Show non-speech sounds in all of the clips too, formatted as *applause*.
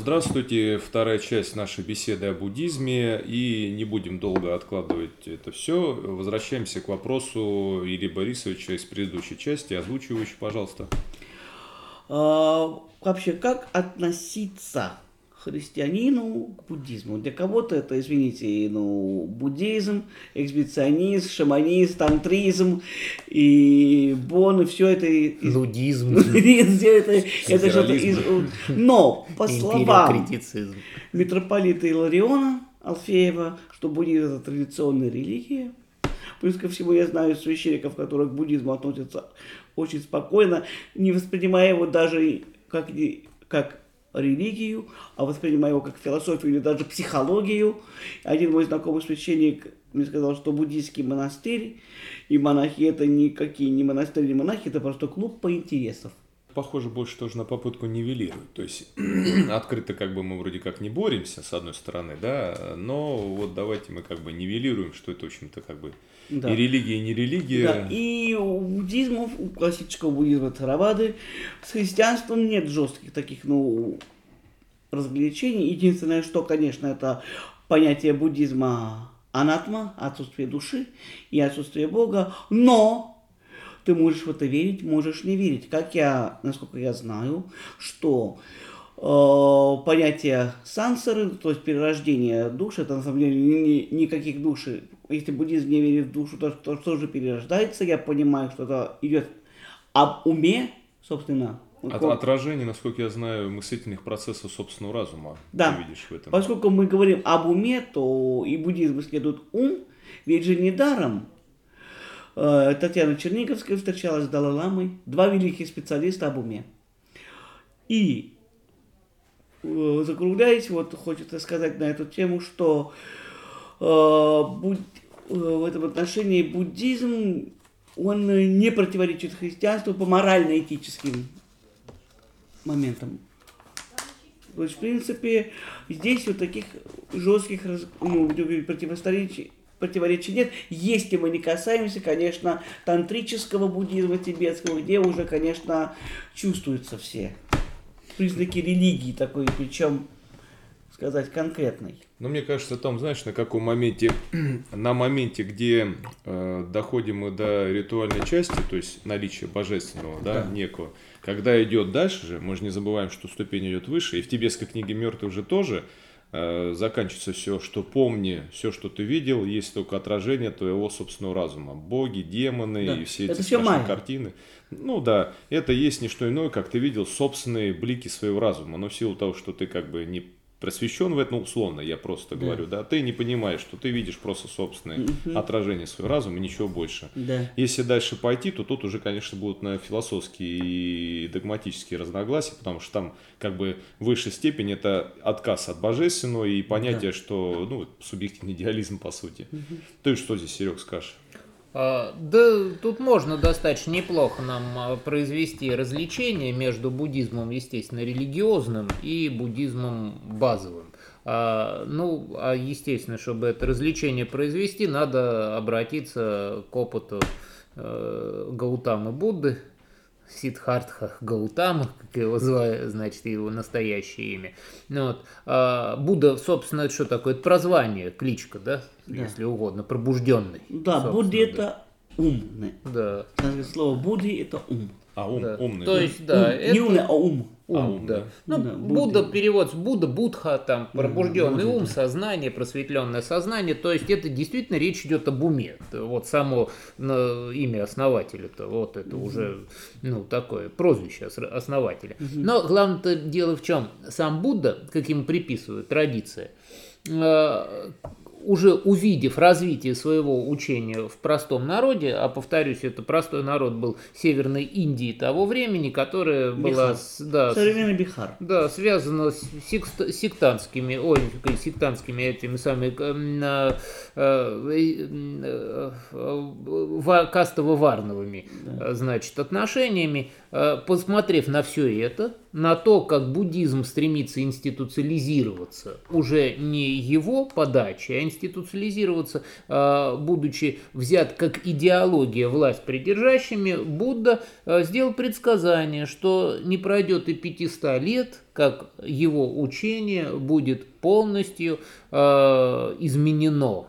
Здравствуйте, вторая часть нашей беседы о буддизме, и не будем долго откладывать это все. Возвращаемся к вопросу Ильи Борисовича из предыдущей части, озвучивающий, пожалуйста. А, вообще, как относиться христианину к буддизму. Для кого-то это, извините, ну, буддизм, эксбиционизм, шаманизм, тантризм и бон, и все это... Нудизм. *laughs* Это, это что-то из... Но, по словам митрополита Илариона Алфеева, что буддизм это традиционная религия, Плюс ко всему я знаю священников, которые к буддизму относятся очень спокойно, не воспринимая его даже как, как религию, а воспринимая его как философию или даже психологию. Один мой знакомый священник мне сказал, что буддийский монастырь и монахи это никакие не монастыри, не монахи, это просто клуб по интересам. Похоже больше тоже на попытку нивелировать. То есть *clears throat* открыто как бы мы вроде как не боремся, с одной стороны, да, но вот давайте мы как бы нивелируем, что это, в общем-то, как бы Да. и религия, и не религия. Да, и у буддизма, у классического буддизма Таравады, с христианством нет жестких таких, ну, разграничений. Единственное, что, конечно, это понятие буддизма анатма, отсутствие души и отсутствие Бога, но ты можешь в это верить, можешь не верить. Как я, насколько я знаю, что э, понятие сансары, то есть перерождение души, это на самом деле ни- ни- никаких души. Если буддизм не верит в душу, то кто тоже перерождается. Я понимаю, что это идет об уме, собственно. От- отражение, насколько я знаю, мыслительных процессов собственного разума. Да. Ты видишь в этом. Поскольку мы говорим об уме, то и буддизм исследует ум, ведь же недаром э, Татьяна Черниговская встречалась с Далай-Ламой, два великих специалиста об уме. И э, закругляясь, вот хочется сказать на эту тему, что э, э, в этом отношении буддизм, он э, не противоречит христианству по морально-этическим моментам. То есть, в принципе, здесь вот таких жестких ну, противостоящих противоречий нет, если мы не касаемся, конечно, тантрического буддизма тибетского, где уже, конечно, чувствуются все признаки религии такой, причем, сказать, конкретной. Но мне кажется, там, знаешь, на каком моменте, *clears throat* на моменте, где э, доходим мы до ритуальной части, то есть наличия божественного, да, Да. некого, когда идет дальше же, мы же не забываем, что ступень идет выше, и в тибетской книге мертвых же тоже заканчивается все, что помни, все, что ты видел, есть только отражение твоего собственного разума. Боги, демоны Да. и все Это эти всё страшные майя. картины. Ну да, это есть не что иное, как ты видел собственные блики своего разума, но в силу того, что ты как бы не просвещен в этом, ну, условно, я просто Да. говорю, да, ты не понимаешь, что ты видишь просто собственное Мгм. отражение своего разума и ничего больше. Да. Если дальше пойти, то тут уже, конечно, будут на философские и догматические разногласия, потому что там как бы в высшей степени это отказ от божественного и понятие, что, ну, субъективный идеализм, по сути. Ты что здесь, Серег, скажешь? А, Да, тут можно достаточно неплохо нам а, произвести различение между буддизмом, естественно, религиозным и буддизмом базовым. А, ну, естественно, чтобы это развлечение произвести, надо обратиться к опыту э, Гаутамы Будды, Сиддхартха Гаутама, как его звали, значит, его настоящее имя. Ну, вот. а, Будда, собственно, это что такое? Это прозвание, кличка, да? Да. Если угодно, пробужденный. Да, Будди да. это ум. Не. Да. Слово Будди это ум. А, ум, да. умный. То да? есть, да, Ум. это Не умный, а ум. Ум, А, да. да. Ну, Да, Будда, Будда. перевод с Будда, Будха, там, пробужденный Будда. ум, сознание, просветленное сознание. То есть, это действительно речь идет об уме. Вот само имя основателя-то, вот это уже, ну, такое прозвище ос- основателя. Но главное-то дело в чем? Сам Будда, как ему приписывают традиция, э, уже увидев развитие своего учения в простом народе, а повторюсь, это простой народ был Северной Индии того времени, которая была Бихар. с- да, Современный Бихар. да, связано с сектантскими, ой, сектантскими этими самыми э, э, э, ва- кастово-варновыми, э, значит, отношениями. Э, посмотрев на все это, на то, как буддизм стремится институциализироваться, уже не его подачей, а институциализироваться, э, будучи взят как идеология власть придержащими, Будда э, сделал предсказание, что не пройдет и 500 лет, как его учение будет полностью изменено,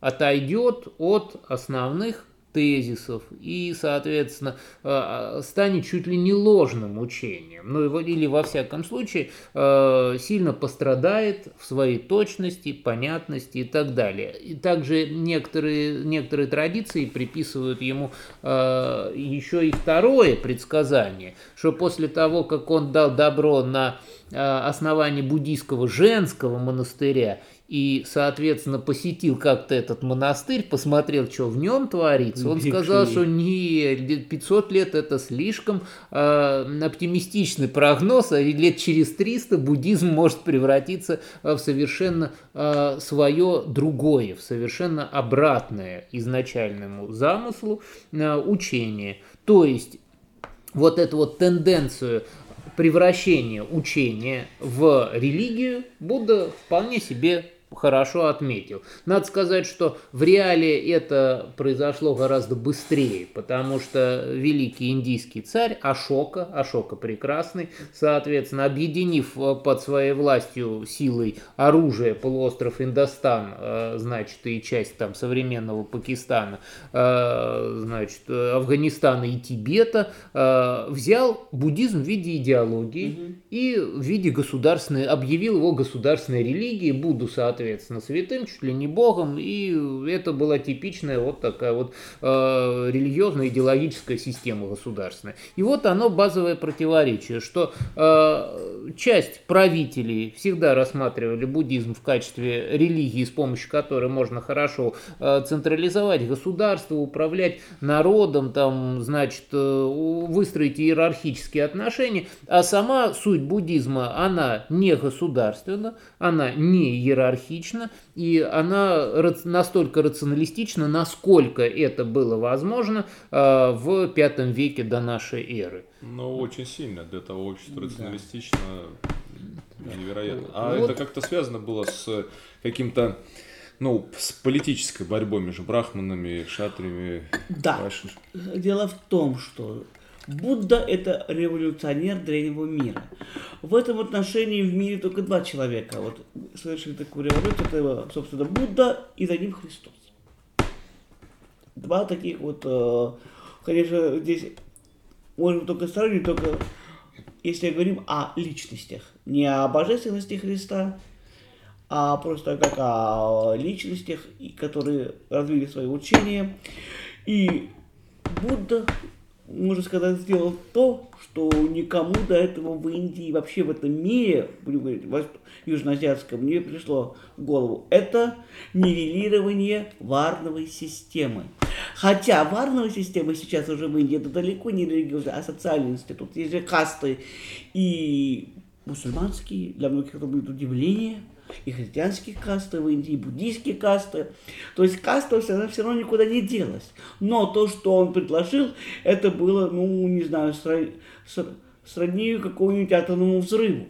отойдет от основных тезисов и, соответственно, э, станет чуть ли не ложным учением, ну или во всяком случае э, сильно пострадает в своей точности, понятности и так далее. И также некоторые, некоторые традиции приписывают ему еще и второе предсказание, что после того, как он дал добро на основании буддийского женского монастыря и, соответственно, посетил как-то этот монастырь, посмотрел, что в нем творится, он сказал, что не 500 лет это слишком э, оптимистичный прогноз, а лет через 300 буддизм может превратиться в совершенно э, свое другое, в совершенно обратное изначальному замыслу э, учение. То есть вот эту вот тенденцию превращения учения в религию Будда вполне себе хорошо отметил. Надо сказать, что в реале это произошло гораздо быстрее, потому что великий индийский царь Ашока, Ашока прекрасный, соответственно, объединив э, под своей властью силой оружия полуостров Индостан, э, значит, и часть там современного Пакистана, э, значит, Афганистана и Тибета, взял буддизм в виде идеологии угу. и в виде государственной, объявил его государственной религией, Будду, соответственно, соответственно, святым, чуть ли не богом, и это была типичная вот такая вот э, религиозная идеологическая система государственная. И вот оно базовое противоречие, что э, часть правителей всегда рассматривали буддизм в качестве религии, с помощью которой можно хорошо э, централизовать государство, управлять народом, там, значит, э, выстроить иерархические отношения, а сама суть буддизма, она не государственна, она не иерархическая, иерархична, и она настолько рационалистична, насколько это было возможно э, в пятом веке до нашей эры. Ну, очень сильно для того общества рационалистично, да. невероятно. А вот. это как-то связано было с каким-то ну, с политической борьбой между брахманами, шатрами. Да. Ваши... Дело в том, что Будда – это революционер древнего мира. В этом отношении в мире только два человека вот, совершили такую революцию. Это, собственно, Будда и за ним Христос. Два таких вот, э, конечно, здесь можем только сравнить, только если говорим о личностях. Не о божественности Христа, а просто как о личностях, которые развили свои учения. И Будда можно сказать, сделал то, что никому до этого в Индии, вообще в этом мире, будем говорить, в южноазиатском, не пришло в голову. Это нивелирование варновой системы. Хотя варновая система сейчас уже в Индии это далеко не религиозный, а социальный институт. Есть же касты и мусульманские, для многих это будет удивление – и христианские касты в Индии, и буддийские касты. То есть каста все, все равно никуда не делась. Но то, что он предложил, это было, ну, не знаю, сродни какому-нибудь атомному взрыву.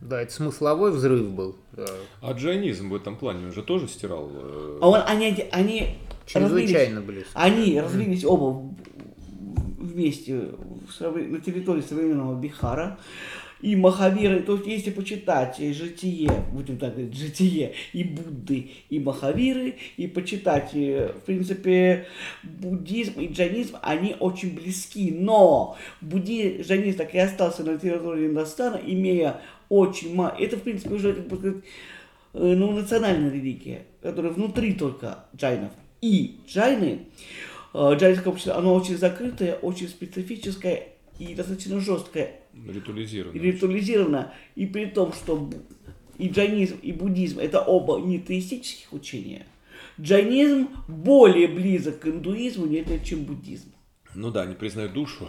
Да, это смысловой взрыв был. Да. А джайнизм в этом плане уже тоже стирал? Э... А он, они, они Чрезвычайно были. Они развились оба вместе на территории современного Бихара и Махавиры, то есть если почитать житие, будем так говорить, житие и Будды, и Махавиры, и почитать, э, в принципе, буддизм и джайнизм, они очень близки, но буддизм, джайнизм так и остался на территории Индостана, имея очень мало, это, в принципе, уже, как сказать, э, ну, национальная религия, которая внутри только джайнов. И джайны, э, джайнское общество, оно очень закрытое, очень специфическое и достаточно жесткое Ритуализировано. Ритуализировано. И при том, что и джайнизм, и буддизм это оба нетеистических учения. Джайнизм более близок к индуизму, нежели чем буддизм. Ну да, они признают душу.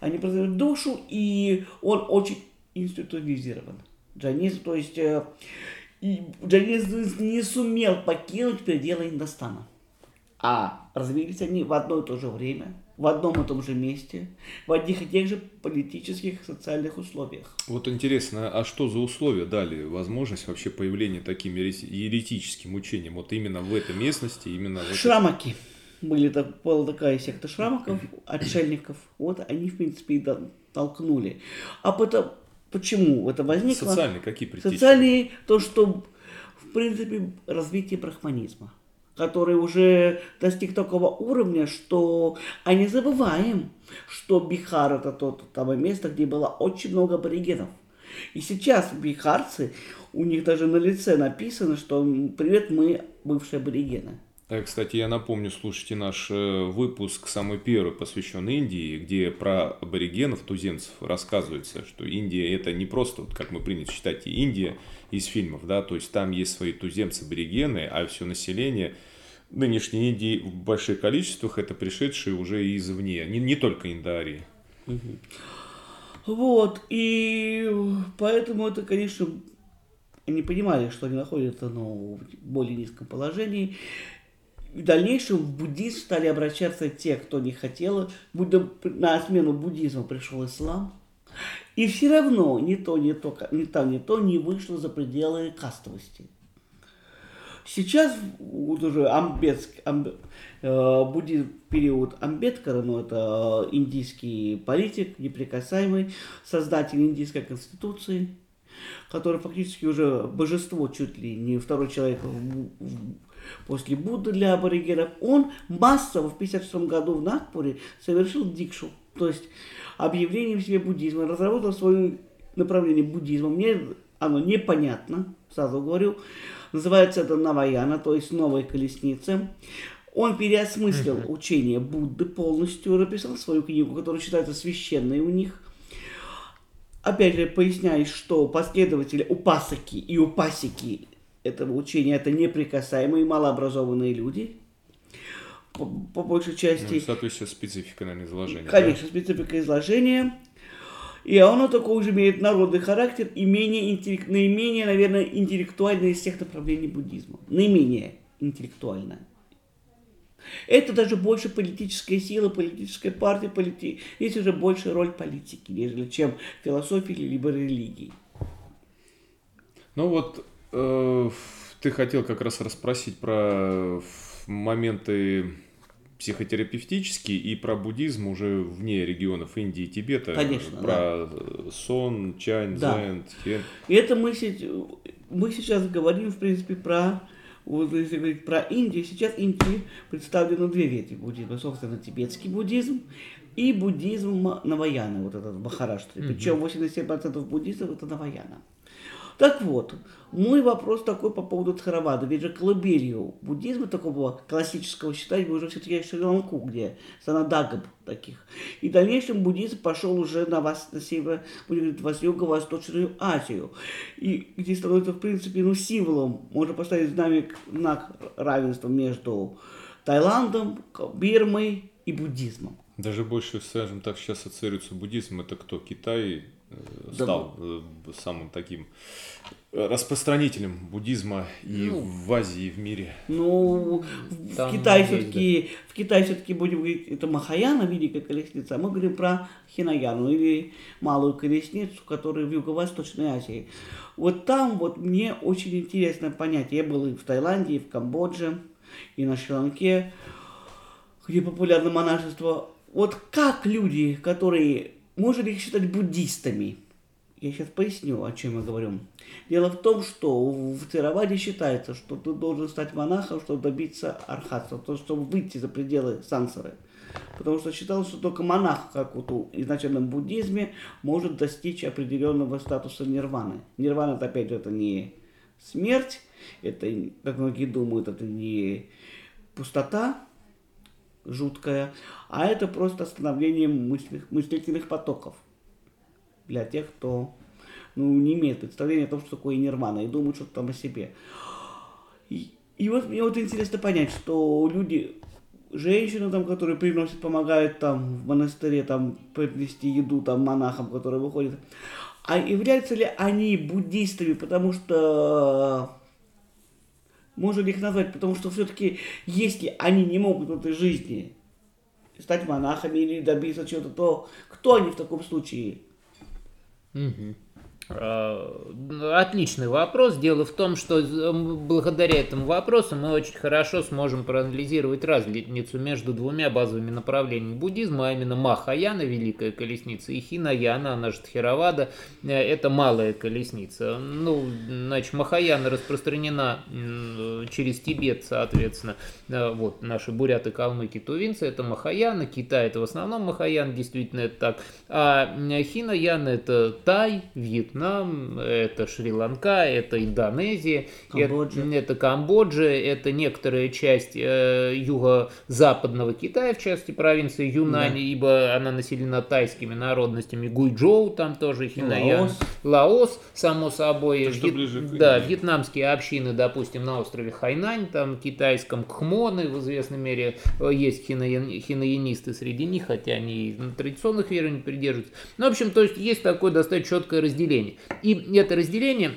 Они признают душу, и он очень институализирован. Джайнизм, то есть э, и джайнизм не сумел покинуть пределы Индостана. А развились они в одно и то же время – в одном и том же месте, в одних и тех же политических социальных условиях. Вот интересно, а что за условия дали возможность вообще появления таким еретическим учением? Вот именно в этой местности, именно в этой... Шрамаки. Были, так, была такая секта шрамаков, *clears throat* отшельников. Вот они, в принципе, и толкнули. А потом, почему это возникло? Социальные какие причины? Социальные, то, что, в принципе, развитие брахманизма который уже достиг такого уровня, что... А забываем, что Бихар это тот того место, где было очень много аборигенов. И сейчас бихарцы, у них даже на лице написано, что «Привет, мы бывшие аборигены». Э, кстати, я напомню, слушайте наш э, выпуск, самый первый, посвящен Индии, где про аборигенов, туземцев рассказывается, что Индия это не просто, вот, как мы принято считать, Индия из фильмов, да, то есть там есть свои туземцы-аборигены, а все население нынешней Индии в больших количествах это пришедшие уже извне, не, не только Индарии. Вот, и поэтому это, конечно, они понимали, что они находятся ну, в более низком положении. В дальнейшем в буддизм стали обращаться те, кто не хотел. Будда, на смену буддизма пришел ислам. И все равно ни то, ни то, ни то, ни то не вышло за пределы кастовости. Сейчас вот уже Амбетск, Амб, э, будет период Амбедкара, ну это индийский политик, неприкасаемый, создатель индийской конституции, который фактически уже божество чуть ли не второй человек после Будды для аборигенов, он массово в 1956 году в Нагпуре совершил дикшу, то есть объявление в себе буддизма, разработал свое направление буддизма. Мне оно непонятно, сразу говорю. Называется это Наваяна, то есть новая колесница. Он переосмыслил учение Будды полностью, написал свою книгу, которая считается священной у них. Опять же, поясняю, что последователи упасаки и упасики этого учения это неприкасаемые малообразованные люди, по, по большей части. Ну, соответственно, специфика, наверное, изложения. Конечно, да? специфика изложения. И оно такой уже имеет народный характер и менее интеллект, наименее, наверное, интеллектуальное из всех направлений буддизма. Наименее интеллектуальное. Это даже больше политическая сила, политическая партия, полити... здесь уже больше роль политики, нежели чем философии либо религии. Ну вот ты хотел как раз расспросить про моменты психотерапевтические и про буддизм уже вне регионов Индии и Тибета. Конечно, Про да. сон, чань, да. дзен, тхен. И это мы, мы сейчас говорим, в принципе, про вот если говорить про Индию, сейчас Индии представлены две ветви буддизма. Собственно, тибетский буддизм и буддизм Наваяна, вот этот Махараштра. Угу. Причем 87% буддистов это Наваяна. Так вот, мой вопрос такой по поводу Тхаравада. Ведь же колыбелью буддизма такого классического считать уже все-таки Шри-Ланку, где Санадагаб таких. И в дальнейшем буддизм пошел уже на, вас, на север, будем говорить, юго-восточную Азию. И где становится, в принципе, ну, символом, можно поставить знамя, знак равенства между Таиландом, Бирмой и буддизмом. Даже больше, скажем так, сейчас ассоциируется буддизм, это кто? Китай, стал да. Э, самым таким э, распространителем буддизма и ну, в Азии, и в мире. Ну, в Китае все-таки, да. в Китае все-таки будем говорить, это Махаяна, великая колесница, а мы говорим про Хинаяну или малую колесницу, которая в Юго-Восточной Азии. Вот там вот мне очень интересно понять, я был и в Таиланде, и в Камбодже, и на Шри-Ланке, где популярно монашество. Вот как люди, которые можно их считать буддистами? Я сейчас поясню, о чем я говорю. Дело в том, что в Тераваде считается, что ты должен стать монахом, чтобы добиться архатства, то, чтобы выйти за пределы сансары. Потому что считалось, что только монах, как вот в изначальном буддизме, может достичь определенного статуса нирваны. Нирвана, это, опять же, это не смерть, это, как многие думают, это не пустота, жуткая, а это просто остановление мысли, мыслительных потоков для тех, кто ну, не имеет представления о том, что такое нирвана, и думают что-то там о себе. И, и вот мне вот интересно понять, что люди, женщины там, которые приносят, помогают там в монастыре там принести еду там монахам, которые выходят, а являются ли они буддистами, потому что можно их назвать, потому что все-таки, если они не могут в этой жизни стать монахами или добиться чего-то, то кто они в таком случае? Мгм. А, Отличный вопрос. Дело в том, что благодаря этому вопросу мы очень хорошо сможем проанализировать разницу между двумя базовыми направлениями буддизма, а именно Махаяна, Великая Колесница, и Хинаяна, она же Тхеравада, э, это Малая Колесница. Ну, значит, Махаяна распространена через Тибет, соответственно, Э, вот, наши буряты, калмыки, тувинцы, это Махаяна, Китай это в основном Махаяна, действительно это так, а Хинаяна это Тай, Вьетнам, это Шри-Ланка, это Индонезия, Камбоджа. Это, это Камбоджа, это некоторая часть э, юго-западного Китая, в части провинции Юнань, Да. ибо она населена тайскими народностями, Гуйчжоу там тоже Хинаян, Лаос. Лаос, само собой, То, что Вьет- ближе к да, вьетнамские общины, допустим, на острове Хайнань, там китайском Кхмоны, в известной мере э, есть хинаянисты среди них, хотя они и традиционных верований придерживаются. Ну, в общем, то есть есть такое достаточно четкое разделение. И это разделение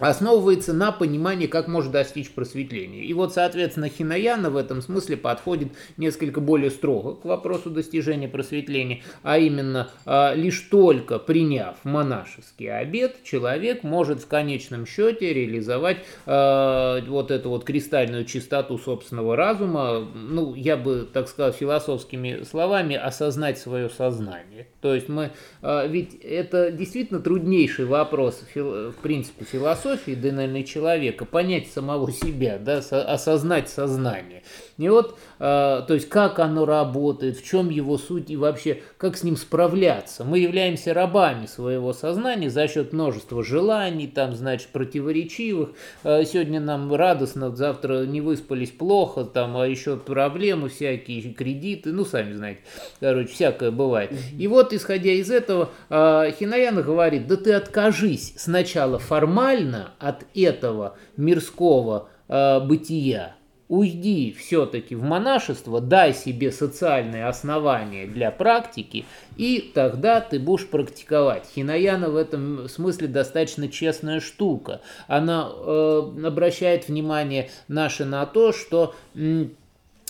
основывается на понимании, как может достичь просветления. И вот, соответственно, Хинаяна в этом смысле подходит несколько более строго к вопросу достижения просветления, а именно а, лишь только приняв монашеский обет, человек может в конечном счете реализовать а, вот эту вот кристальную чистоту собственного разума, ну, я бы, так сказал, философскими словами, осознать свое сознание. То есть мы, а, ведь это действительно труднейший вопрос, в принципе, философии, да и, наверное, человека, понять самого себя, да, со- осознать сознание. И вот, а, то есть, как оно работает, в чем его суть и вообще, как с ним справляться. Мы являемся рабами своего сознания за счет множества желаний, там, значит, противоречивых. А, Сегодня нам радостно, завтра не выспались плохо, там, а еще проблемы всякие, кредиты, ну, сами знаете, короче, всякое бывает. И вот, исходя из этого, а, Хинаяна говорит, да ты откажись сначала формально от этого мирского а, бытия, уйди все-таки в монашество, дай себе социальные основания для практики, и тогда ты будешь практиковать. Хинаяна в этом смысле достаточно честная штука. Она э, обращает внимание наше на то, что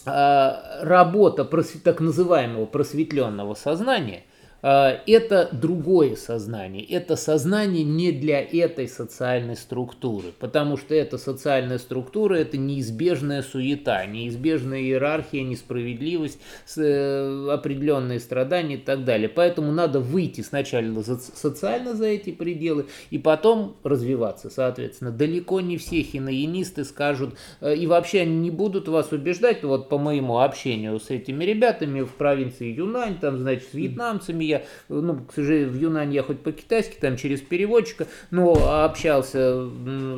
а, работа просве- так называемого просветленного сознания это другое сознание. Это сознание не для этой социальной структуры, потому что эта социальная структура – это неизбежная суета, неизбежная иерархия, несправедливость, э, определенные страдания и так далее. Поэтому надо выйти сначала социально за эти пределы и потом развиваться, соответственно. Далеко не все хинаянисты скажут, э, и вообще они не будут вас убеждать, вот по моему общению с этими ребятами в провинции Юнань, там, значит, с вьетнамцами я, ну, к сожалению, в Юнань я хоть по-китайски, там через переводчика, но общался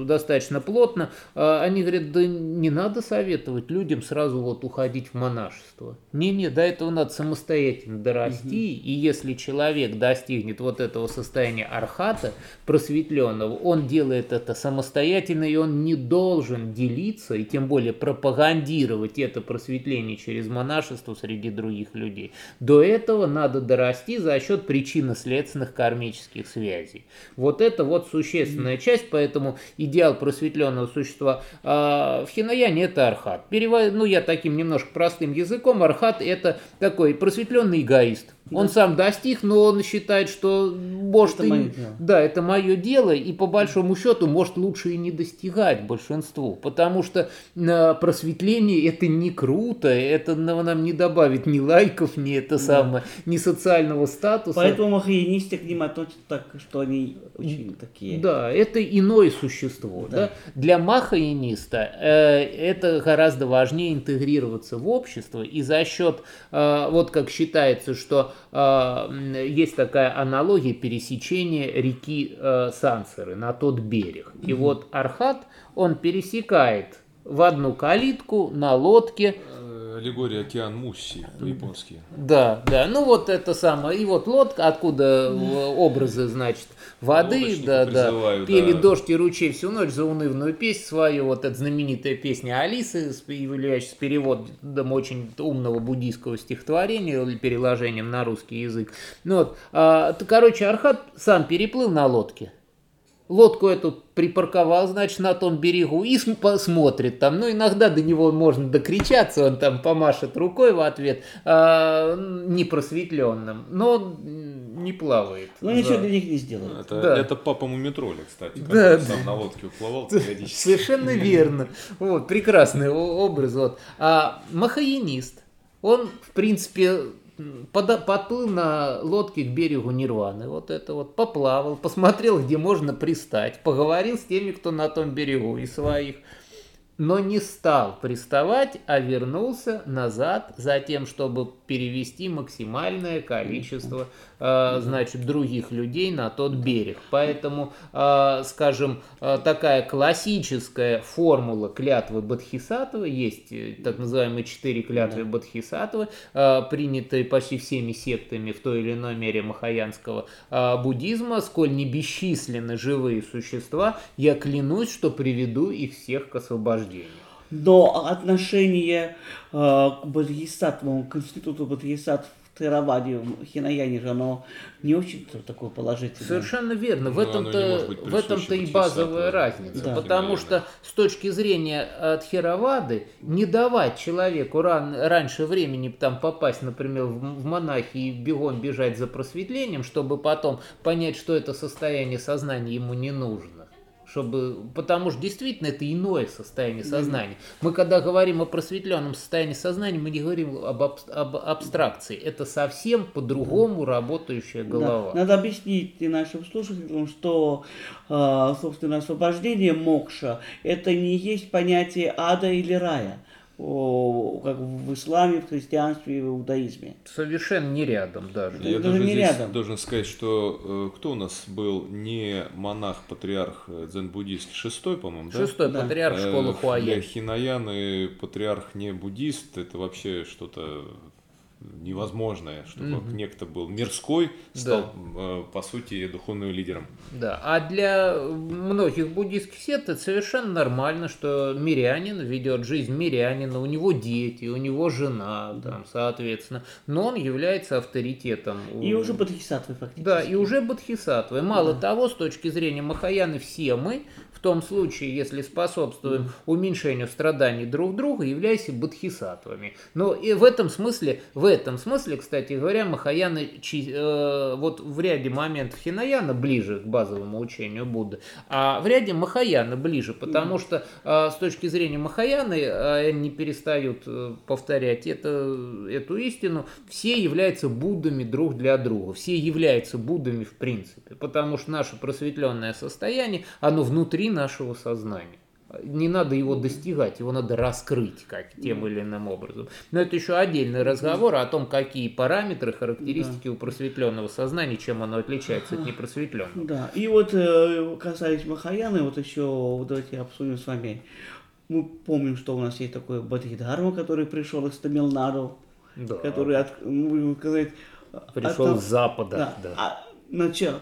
достаточно плотно, А они говорят, да не надо советовать людям сразу вот уходить в монашество. Не-не, до этого надо самостоятельно дорасти, и если человек достигнет вот этого состояния архата, просветленного, он делает это самостоятельно, и он не должен делиться, и тем более пропагандировать это просветление через монашество среди других людей. До этого надо дорасти за счет причинно-следственных кармических связей. Вот это вот существенная часть, поэтому идеал просветленного существа а, в Хинаяне это архат. Перево- Ну, я таким немножко простым языком, архат это такой просветленный эгоист. Он сам достиг, но он считает, что может Это и- моё дело. да, это мое дело, и по большому счету может лучше и не достигать большинству, потому что э, просветление это не круто, это на- нам не добавит ни лайков, ни это самое, ни социального статуса. Поэтому махаянисты к ним относятся так, что они очень такие. Да, это иное существо. Да. Да. Для махаиниста э, это гораздо важнее интегрироваться в общество, и за счет, э, вот как считается, что э, есть такая аналогия пересечения реки э, Сансеры на тот берег. И вот Архат, он пересекает в одну калитку на лодке Э, Аллегория океан Мусси по-японски. да, да, ну вот это самое, и вот лодка, откуда образы, значит, воды, да, да, пели да. дождь и ручей всю ночь за унывную песню свою, вот эта знаменитая песня Алисы, являющаяся переводом очень умного буддийского стихотворения или переложением на русский язык. Ну вот, а, короче, Архат сам переплыл на лодке, лодку эту припарковал, значит, на том берегу и посмотрит там. Ну, иногда до него можно докричаться, он там помашет рукой в ответ, а, непросветленным, но не плавает. Ну, ничего для них не сделает. Это, Да. это папа Мумитроля, кстати, Да, который да. сам на лодке уплывал периодически. Совершенно верно. Вот, прекрасный образ. Вот. А махаинист, он, в принципе, м, пода- подплыл на лодке к берегу Нирваны, вот это вот, поплавал, посмотрел, где можно пристать, поговорил с теми, кто на том берегу, и своих, но не стал приставать, а вернулся назад за тем, чтобы перевести максимальное количество, э, значит, других людей на тот берег. Поэтому, э, скажем, э, такая классическая формула клятвы Бодхисаттвы, есть э, так называемые четыре клятвы Бодхисаттвы, э, принятые почти всеми сектами в той или иной мере махаянского э, буддизма, сколь не бесчисленны живые существа, я клянусь, что приведу их всех к освобождению. Но отношение э, к Бодхисаттвам, к институту Бодхисаттв в Тераваде, в Хинаяне же, оно не очень такое положительное. Совершенно верно. В Ну, этом-то, в этом-то и базовая разница. Да. Потому что с точки зрения от Херавады не давать человеку ран- раньше времени там попасть, например, в, в монахи и бегом бежать за просветлением, чтобы потом понять, что это состояние сознания ему не нужно. Чтобы, потому что действительно это иное состояние сознания. Мы когда говорим о просветленном состоянии сознания, мы не говорим об, абс- об абстракции. Это совсем по-другому работающая Да. голова. Надо объяснить нашим слушателям, что, э, собственно, освобождение мокша – это не есть понятие ада или рая, как в исламе, в христианстве и в иудаизме. Совершенно не рядом даже. Я даже даже не здесь рядом. должен сказать, что э, кто у нас был не монах, патриарх э, дзен-буддийский, шестой, по-моему, да? Шестой Да. патриарх Э, школы Для Хуаян. Хинаян и патриарх не буддист, это вообще что-то невозможное, чтобы некто был мирской, стал, э, по сути, духовным лидером. Да. А для многих буддийских сект это совершенно нормально, что мирянин ведет жизнь мирянина, у него дети, у него жена, там, соответственно. Но он является авторитетом. у- И уже бодхисаттвы фактически. Да, и уже бодхисаттвы. Мало того, с точки зрения Махаяны, все мы, том случае, если способствуем уменьшению страданий друг друга, являемся бодхисаттвами. Но и в этом смысле, в этом смысле, кстати говоря, Махаяна чи- э, вот в ряде моментов Хинаяна ближе к базовому учению Будды, а в ряде Махаяна ближе, потому что э, с точки зрения Махаяны э, они не перестают э, повторять это, эту истину, все являются Буддами друг для друга, все являются Буддами в принципе, потому что наше просветленное состояние, оно внутри нашего сознания. Не надо его достигать, его надо раскрыть как тем или иным образом. Но это еще отдельный разговор о том, какие параметры, характеристики у просветленного сознания, чем оно отличается от непросветленного. Да, и вот э, касаясь Махаяны, вот еще вот давайте обсудим с вами. Мы помним, что у нас есть такой Бодхидхарма, который пришел из Тамилнаду, Да. который, от, ну, будем сказать, Пришел от- с запада. Да, да. а начал,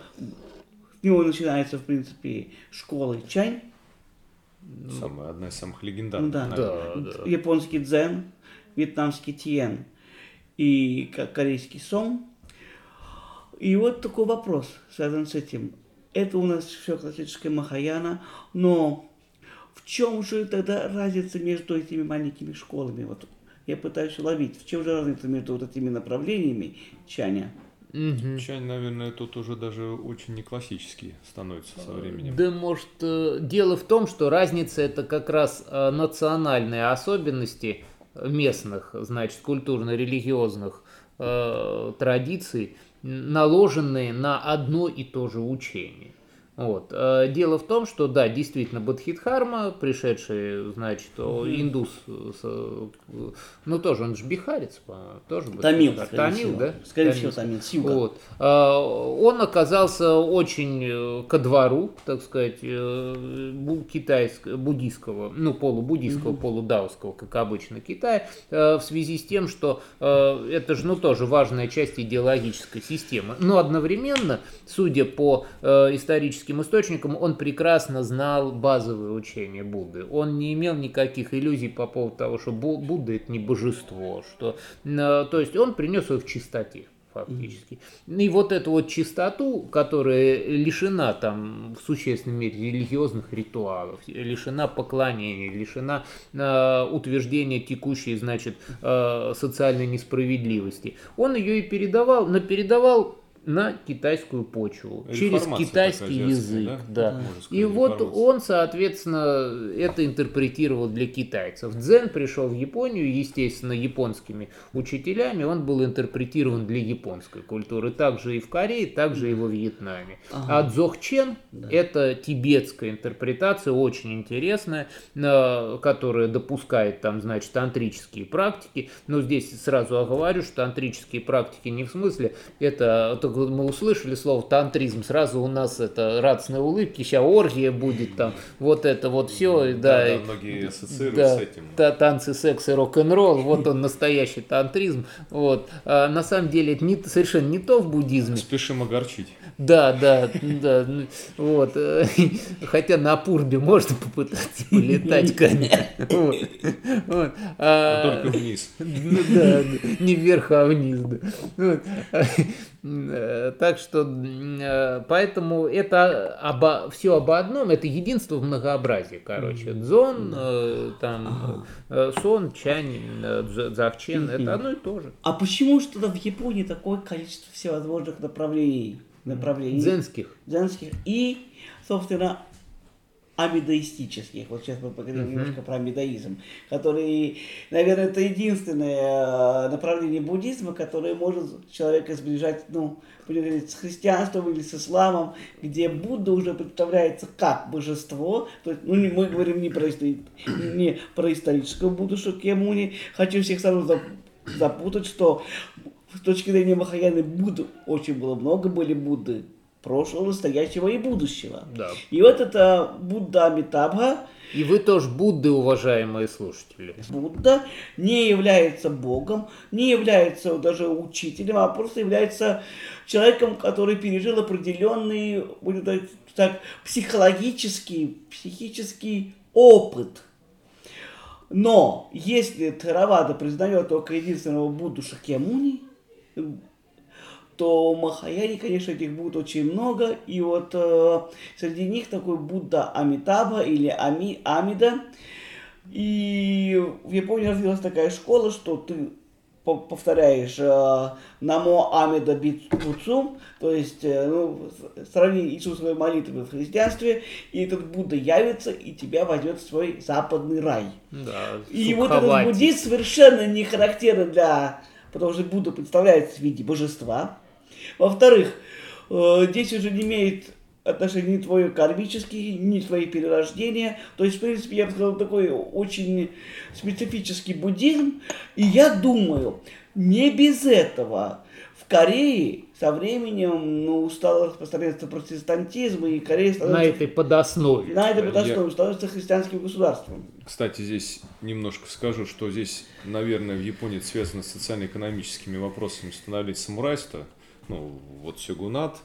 с него начинается, в принципе, школа Чань, Самая, одна из самых ну легендарных. да, наверное. да. японский дзен, вьетнамский тиен и ко- корейский сом. И вот такой вопрос связан с этим. Это у нас все классическая Махаяна, но в чем же тогда разница между этими маленькими школами? Вот я пытаюсь уловить, в чем же разница между вот этими направлениями Чаня? Мгм. Чай, наверное, тут уже даже очень не классический становится со временем. Да, может, э, дело в том, что разница это как раз э, национальные особенности местных, значит, культурно-религиозных э, традиций, наложенные на одно и то же учение. Вот. Э, Дело в том, что да, действительно, Бодхидхарма, пришедший, значит, о, индус, э, э, ну тоже он же бихарец, по-моему, тоже Тамил, скорее Тамил, всего. да? Скорее всего, Тамил, с юга. Вот. А, Он оказался очень э, ко двору, так сказать, э, китайского, буддийского, ну, полубуддийского, полудауского, как обычно, Китая, э, в связи с тем, что э, это же, ну, тоже важная часть идеологической системы. Но одновременно, судя по э, историческим источникам, он прекрасно знал базовые учения Будды. Он не имел никаких иллюзий по поводу того, что Бу- Будда это не божество, что, э, то есть он принес их в чистоте. фактически. И вот эту вот чистоту, которая лишена там в существенной мере религиозных ритуалов, лишена поклонения, лишена э, утверждения текущей, значит, э, социальной несправедливости, он ее и передавал, но передавал на китайскую почву, через китайский язык. Да? Да. И вот он, соответственно, это интерпретировал для китайцев. Дзен пришел в Японию, естественно, японскими учителями, он был интерпретирован для японской культуры, также и в Корее, также и во Вьетнаме. Ага. А Дзохчен да. это тибетская интерпретация, очень интересная, которая допускает там, значит, тантрические практики. Но здесь сразу оговорю, что тантрические практики не в смысле, это только мы услышали слово тантризм, сразу у нас это радостные улыбки, сейчас оргия будет там, вот это вот все, да. Да, да многие ассоциируют да, с этим. Да, танцы, секс и рок-н-ролл, вот он настоящий тантризм, вот. А на самом деле это не, совершенно не то в буддизме. Спешим огорчить. Да, да, да, вот. Хотя на Пурбе можно попытаться полетать, конечно. Вот. Вот. А, только вниз. Да, не вверх, а вниз. Да. Вот. Э, так что, э, поэтому это обо, все об одном, это единство в многообразии, короче. Дзон, э, там, сон, чань, дзавчен, это одно и то же. А почему что-то в Японии такое количество всевозможных направлений? направлений дзенских. дзенских и, собственно, амидаистических. Вот сейчас мы поговорим uh-huh. немножко про амидаизм, который, наверное, это единственное э, направление буддизма, которое может человека сближать, ну, с христианством или с исламом, где Будда уже представляется как божество. То есть, ну, мы говорим не про, не про историческую Будду Шакьямуни. Хочу всех сразу запутать, что с точки зрения Махаяны Будды очень было много были Будды прошлого, настоящего и будущего. Да. И вот это Будда Амитабха. И вы тоже Будды, уважаемые слушатели. Будда не является Богом, не является даже учителем, а просто является человеком, который пережил определенный, будет так, психологический, психический опыт. Но если Теравада признает только единственного Будду Шакьямуни, то Махаяне, конечно, этих будет очень много. И вот э, среди них такой Будда Амитаба или Ами, Амида. И в Японии развилась такая школа, что ты повторяешь э, Намо Амида Бицуцу, то есть э, ну, сравни Иисусовой молитвы в христианстве, и этот Будда явится и тебя возьмет в свой западный рай. Да, и вот этот буддизм совершенно не характерен для... Потому что Будда представляется в виде божества, во-вторых, э, здесь уже не имеет отношения ни твои кармические, ни твои перерождения. То есть, в принципе, я бы сказал, такой очень специфический буддизм. И я думаю, не без этого в Корее со временем ну, стал распространяться протестантизм, и Корея становится... На этой подоснове. На этой подоснове я... становится христианским государством. Кстати, здесь немножко скажу, что здесь, наверное, в Японии это связано с социально-экономическими вопросами становления самурайства ну, вот сёгунат,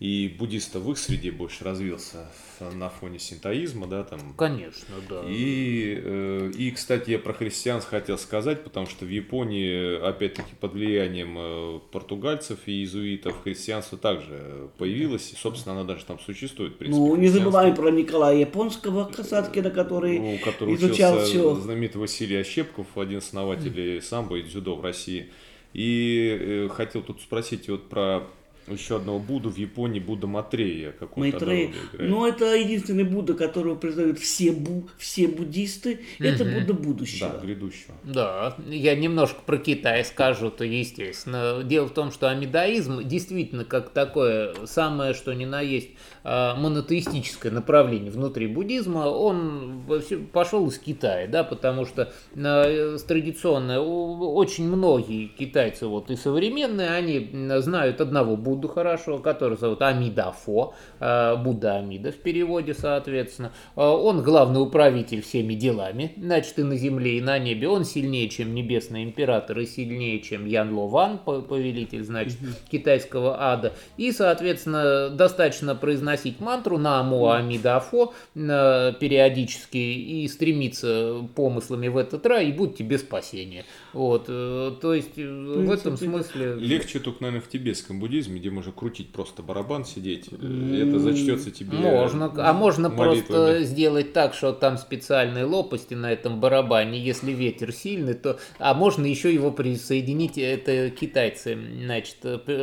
и буддистов в их среде больше развился на фоне синтоизма, да, там. Конечно, да. И, э, и, кстати, я про христианство хотел сказать, потому что в Японии, опять-таки, под влиянием э, португальцев и иезуитов христианство также появилось, и, собственно, оно даже там существует. В принципе, ну, не забываем про Николая Японского, Касаткина, который, ну, который изучал все. знаменитый Василий Ощепков, один основатель самбо и дзюдо в России. И э, хотел тут спросить вот про еще одного Будду в Японии, Будда Матрея. Как он Майтрея. Ну, это единственный Будда, которого признают все, бу, все буддисты. Угу. Это Будда будущего. Да, грядущего. Да, я немножко про Китай скажу, то естественно. Дело в том, что амидаизм действительно как такое самое, что ни на есть а, монотеистическое направление внутри буддизма, он пошел из Китая, да, потому что а, традиционно очень многие китайцы, вот и современные, они знают одного Будду Будду хорошо, который зовут Амидафо, э, Будда Амида в переводе, соответственно. Э, он главный управитель всеми делами, значит, и на земле, и на небе. Он сильнее, чем небесный император, и сильнее, чем Ян Лован, повелитель, значит, китайского ада. И, соответственно, достаточно произносить мантру Наму Амидафо периодически и стремиться помыслами в этот рай, и будет тебе спасение. Вот, то есть, в этом смысле... Легче только, наверное, в тибетском буддизме, где можно крутить просто барабан, сидеть. Это зачтется тебе Можно. А можно молитвами. просто сделать так, что там специальные лопасти на этом барабане. Если ветер сильный, то... А можно еще его присоединить. Это китайцы, значит,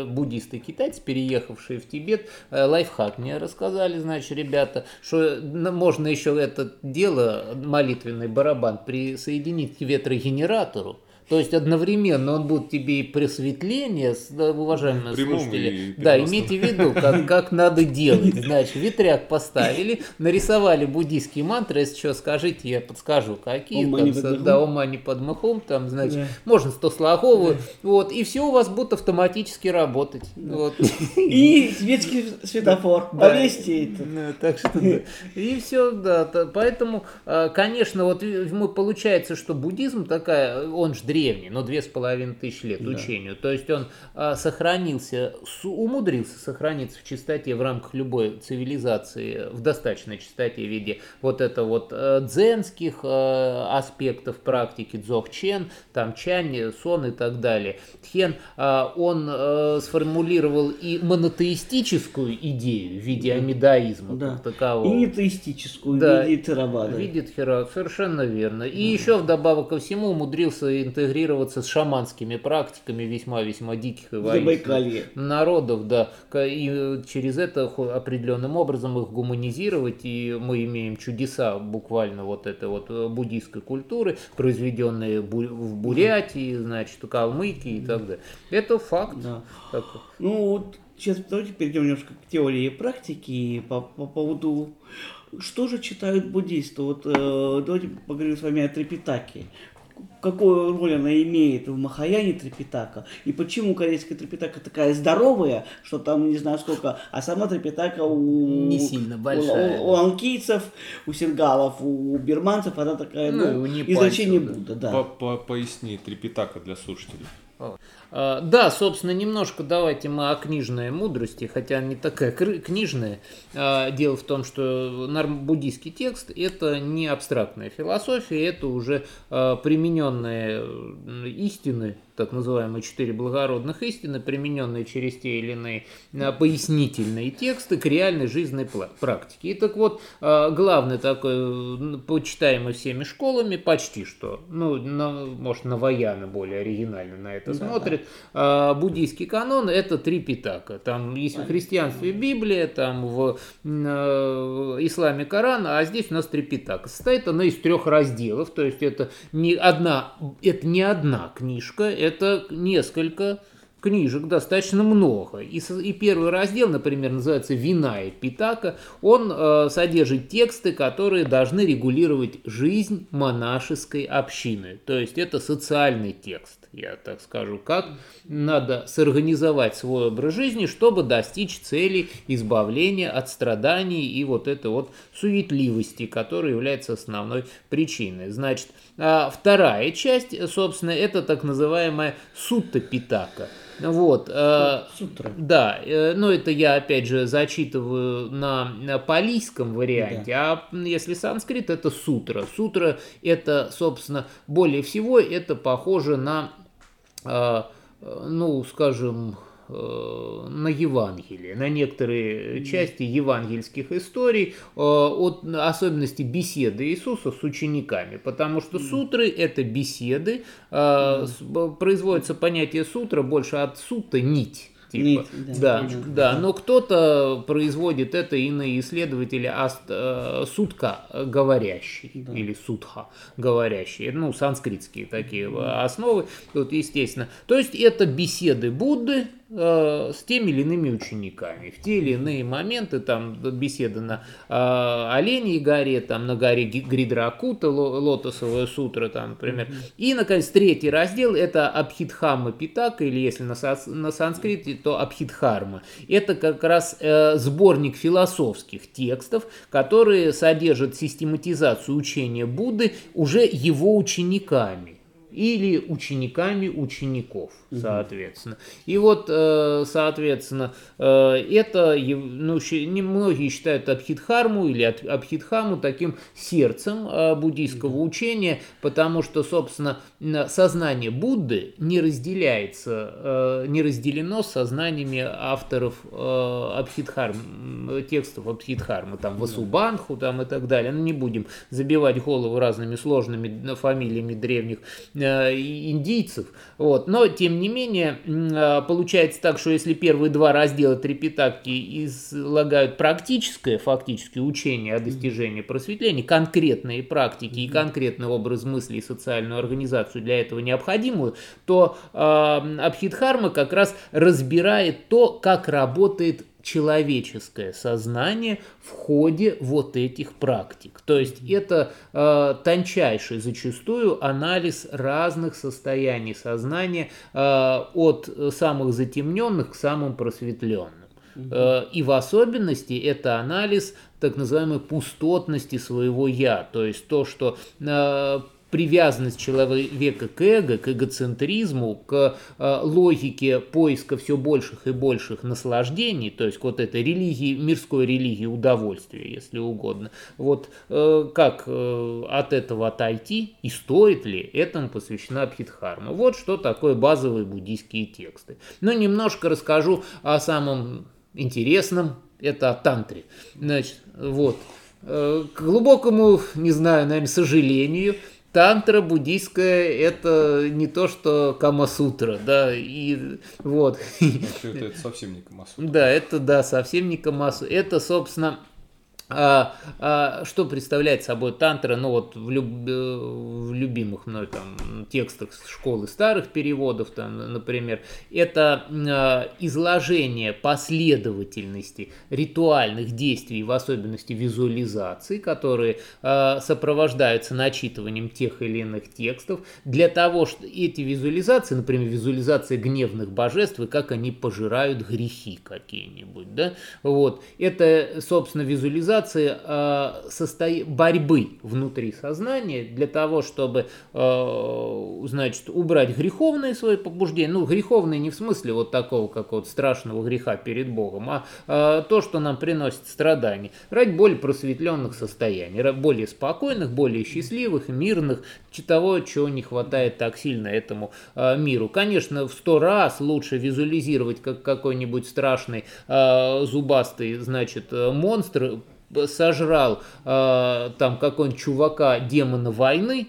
буддисты китайцы, переехавшие в Тибет. Э, лайфхак мне рассказали, значит, ребята, что можно еще это дело, молитвенный барабан, присоединить к ветрогенератору. То есть одновременно он будет тебе и просветление, уважаемые Прямом слушатели. Да, имейте в виду, как, как надо делать. Значит, ветряк поставили, нарисовали буддийские мантры, если что, скажите, я подскажу, какие. Ома там, да, ума не под махом, там, значит, да. можно стослоговую, да. вот, и все у вас будет автоматически работать. Да. Вот. И светский светофор, да. повесьте это. Да, так что, да. И все, да, поэтому, а, конечно, вот мы получается, что буддизм такая, он же древний, но две с половиной тысячи лет да. учению. То есть он а, сохранился, умудрился сохраниться в чистоте в рамках любой цивилизации, в достаточной чистоте в виде вот это вот а, дзенских а, аспектов практики, дзохчен, там чань, сон и так далее. Тхен, а, он а, сформулировал и монотеистическую идею в виде да. амидаизма да. как такового. И нетеистическую да. в виде Теравады. В виде Теравады, совершенно верно. И да. еще вдобавок ко всему умудрился интегрировать интегрироваться с шаманскими практиками весьма-весьма диких и воинственных народов, да, и через это определенным образом их гуманизировать, и мы имеем чудеса буквально вот этой вот э, буддийской культуры, произведенные в Бурятии, значит, Калмыкии и так далее. Это факт. Да. Так. Ну, вот сейчас давайте перейдем немножко к теории и практике по, по поводу что же читают буддисты? Вот э, давайте поговорим с вами о Трипитаке какую роль она имеет в Махаяне Трипитака, и почему корейская Трипитака такая здоровая, что там не знаю сколько, а сама Трипитака у... Не сильно большая. У, у, у анкийцев, у сингалов, у бирманцев она такая, ну, ну изречение Будда, да. По -по Поясни Трипитака для слушателей. А, да, собственно, немножко давайте мы о книжной мудрости, хотя не такая книжная. А, дело в том, что буддийский текст – это не абстрактная философия, это уже а, примененные истины, так называемые четыре благородных истины, примененные через те или иные пояснительные тексты к реальной жизненной практике. И так вот, главный такой, почитаемый всеми школами, почти что, ну, на, может, Наваяна более оригинально на это да, смотрит, да. буддийский канон – это три питака. Там есть в христианстве Библия, там в исламе Коран, а здесь у нас три питака. Состоит она из трех разделов, то есть это не одна, это не одна книжка, это несколько книжек достаточно много. И, и первый раздел, например, называется «Вина и Питака». Он э, содержит тексты, которые должны регулировать жизнь монашеской общины. То есть это социальный текст, я так скажу, как надо сорганизовать свой образ жизни, чтобы достичь цели избавления от страданий и вот этой вот суетливости, которая является основной причиной. Значит, а вторая часть, собственно, это так называемая сутта Питака – вот. Э, Сутра. Да, э, но это я опять же зачитываю на, на палийском варианте, да. а если санскрит это сутра. Сутра это, собственно, более всего это похоже на, ну, скажем, Э, на Евангелие, на некоторые части евангельских историй, э, от особенности беседы Иисуса с учениками, потому что сутры – это беседы, э, производится понятие сутра больше от сута – нить типа. Нить, да, да, да, но кто-то производит это иные исследователи аст, э, сутка говорящий да. или сутха говорящий, ну санскритские такие да. основы, тут естественно. То есть это беседы Будды э, с теми или иными учениками. В те или иные моменты, там беседа на э, Оленей горе, там на горе Гридракута, Лотосовая сутра, там, например. И, наконец, третий раздел – это Абхидхама Питака, или если на, на санскрите, то Абхидхарма. Это как раз э, сборник философских текстов, которые содержат систематизацию учения Будды уже его учениками или учениками учеников, соответственно. И вот, э, соответственно, э, это, ну, многие считают Абхидхарму или Абхидхаму таким сердцем э, буддийского учения, потому что, собственно, сознание Будды не разделяется, не разделено сознаниями авторов Абхидхарм, текстов Абхидхармы, там, Васубанху там, и так далее. Ну, не будем забивать голову разными сложными фамилиями древних Э, индийцев. Вот. Но, тем не менее, э, получается так, что если первые два раздела Трипитаки излагают практическое, фактически, учение о достижении просветления, конкретные практики и конкретный образ мысли и социальную организацию для этого необходимую, то э, Абхидхарма как раз разбирает то, как работает человеческое сознание в ходе вот этих практик. То есть это э, тончайший зачастую анализ разных состояний сознания э, от самых затемненных к самым просветленным. Э, и в особенности это анализ так называемой пустотности своего «я», то есть то, что э, привязанность человека к эго, к эгоцентризму, к э, логике поиска все больших и больших наслаждений, то есть вот этой религии, мирской религии удовольствия, если угодно. Вот э, как э, от этого отойти и стоит ли этому посвящена Абхидхарма. Вот что такое базовые буддийские тексты. Но ну, немножко расскажу о самом интересном, это о тантре. Значит, вот. К глубокому, не знаю, наверное, сожалению, тантра буддийская это не то, что Камасутра, да, и вот. Это, это совсем не Камасутра. Да, это, да, совсем не Камасутра. Это, собственно, а, а, что представляет собой тантра, ну вот в, люб, в любимых мной там текстах школы старых переводов, там, например, это а, изложение последовательности ритуальных действий, в особенности визуализации, которые а, сопровождаются начитыванием тех или иных текстов, для того, что эти визуализации, например, визуализация гневных божеств и как они пожирают грехи какие-нибудь, да, вот, это, собственно, визуализация организации э, борьбы внутри сознания для того, чтобы, э, значит, убрать греховные свои побуждения. Ну, греховные не в смысле вот такого какого-то страшного греха перед Богом, а э, то, что нам приносит страдания. Ради более просветленных состояний, более спокойных, более счастливых, мирных, того, чего не хватает так сильно этому э, миру. Конечно, в сто раз лучше визуализировать как какой-нибудь страшный э, зубастый, значит, э, монстр, сожрал э, там какого-нибудь чувака демона войны,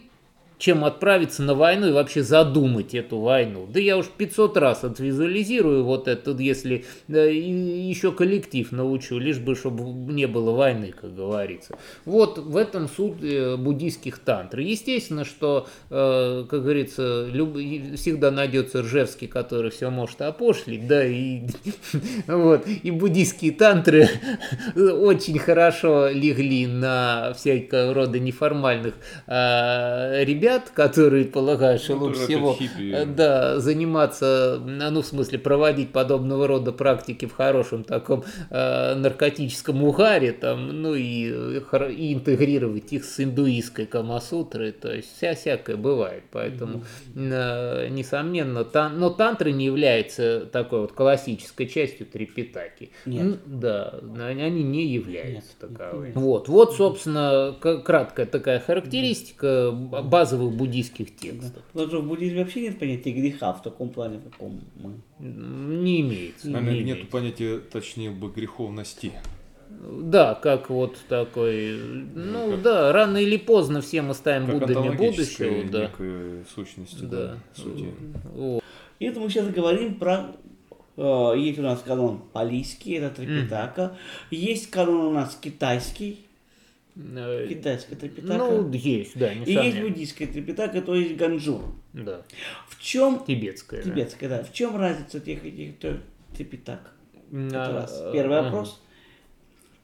чем отправиться на войну и вообще задумать эту войну. Да я уж 500 раз отвизуализирую вот это, если да, еще коллектив научу, лишь бы, чтобы не было войны, как говорится. Вот в этом суть э, буддийских тантр. Естественно, что, э, как говорится, люб... всегда найдется Ржевский, который все может опошлить, да, и, *laughs* вот, и буддийские тантры *laughs* очень хорошо легли на всякого рода неформальных э, ребят, ребят, которые полагают, что ну, лучше всего хиппи. Э, да, заниматься, ну, в смысле, проводить подобного рода практики в хорошем таком э, наркотическом угаре, там, ну, и, и интегрировать их с индуистской камасутрой, то есть вся всякое бывает, поэтому, э, несомненно, тан, но тантра не является такой вот классической частью трипитаки. Нет. Да, они не являются Нет. таковыми. Вот, вот, собственно, краткая такая характеристика, базовая базовых буддийских текстов. Да. Потому что в буддизме вообще нет понятия греха в таком плане, в каком мы. Не имеется. Наверное, не нет понятия, точнее бы, греховности. Да, как вот такой, ну, ну да, рано или поздно все мы станем Буддами будущего, да. сущности, да, да сути. Вот. И это мы сейчас говорим про э, есть у нас канон палийский, это Трипитака. Мм. Есть канон у нас китайский, Китайская Трипитака. Ну, есть, да, несомненно. И есть буддийская Трипитака, то есть ганджур. Да. В чем... Тибетская. Тибетская, да. да. В чем разница тех этих Трипитак. М, Это а, раз. Первый ага. вопрос.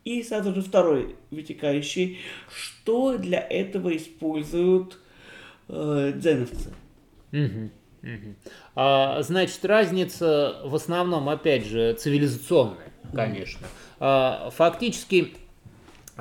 И сразу же второй вытекающий. Что для этого используют э, дзеновцы? Мгм, мгм. А, значит, разница в основном, опять же, цивилизационная, конечно. А, фактически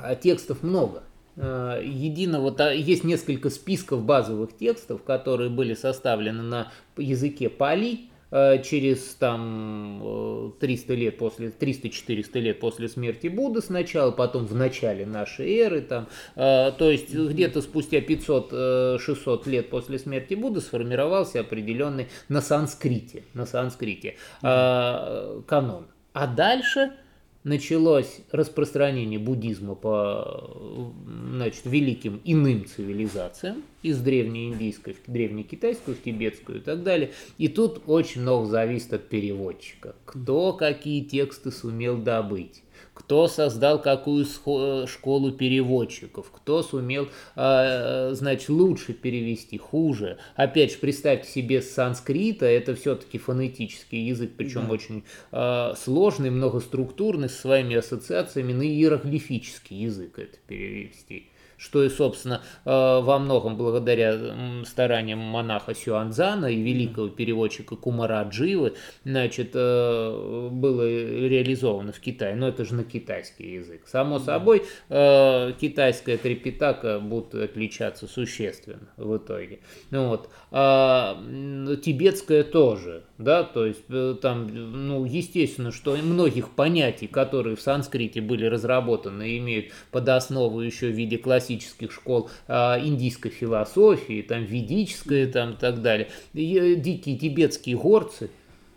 а, текстов много. А, Единого, та- есть несколько списков базовых текстов, которые были составлены на языке пали а, через там э, 300 лет после 300-400 лет после смерти Будды сначала, потом в начале нашей эры там, а, то есть где-то спустя 500-600 лет после смерти Будды сформировался определенный на санскрите, на санскрите а, канон. А дальше началось распространение буддизма по значит, великим иным цивилизациям, из древнеиндийской в древнекитайскую, в тибетскую и так далее. И тут очень много зависит от переводчика. Кто какие тексты сумел добыть кто создал какую схо- школу переводчиков, кто сумел, а, значит, лучше перевести, хуже. Опять же, представьте себе с санскрита, это все-таки фонетический язык, причем Да. очень а, сложный, многоструктурный, с своими ассоциациями, на иероглифический язык это перевести что и, собственно, э, во многом благодаря стараниям монаха Сюанзана и великого переводчика Кумарадживы, значит, э, было реализовано в Китае. Но это же на китайский язык. Само собой, э, китайская трипитака будет отличаться существенно в итоге. Ну вот. А тибетская тоже, да, то есть там, ну, естественно, что многих понятий, которые в санскрите были разработаны, имеют под основу еще в виде классических школ а, индийской философии, там, ведической, там, и так далее. Э, дикие тибетские горцы,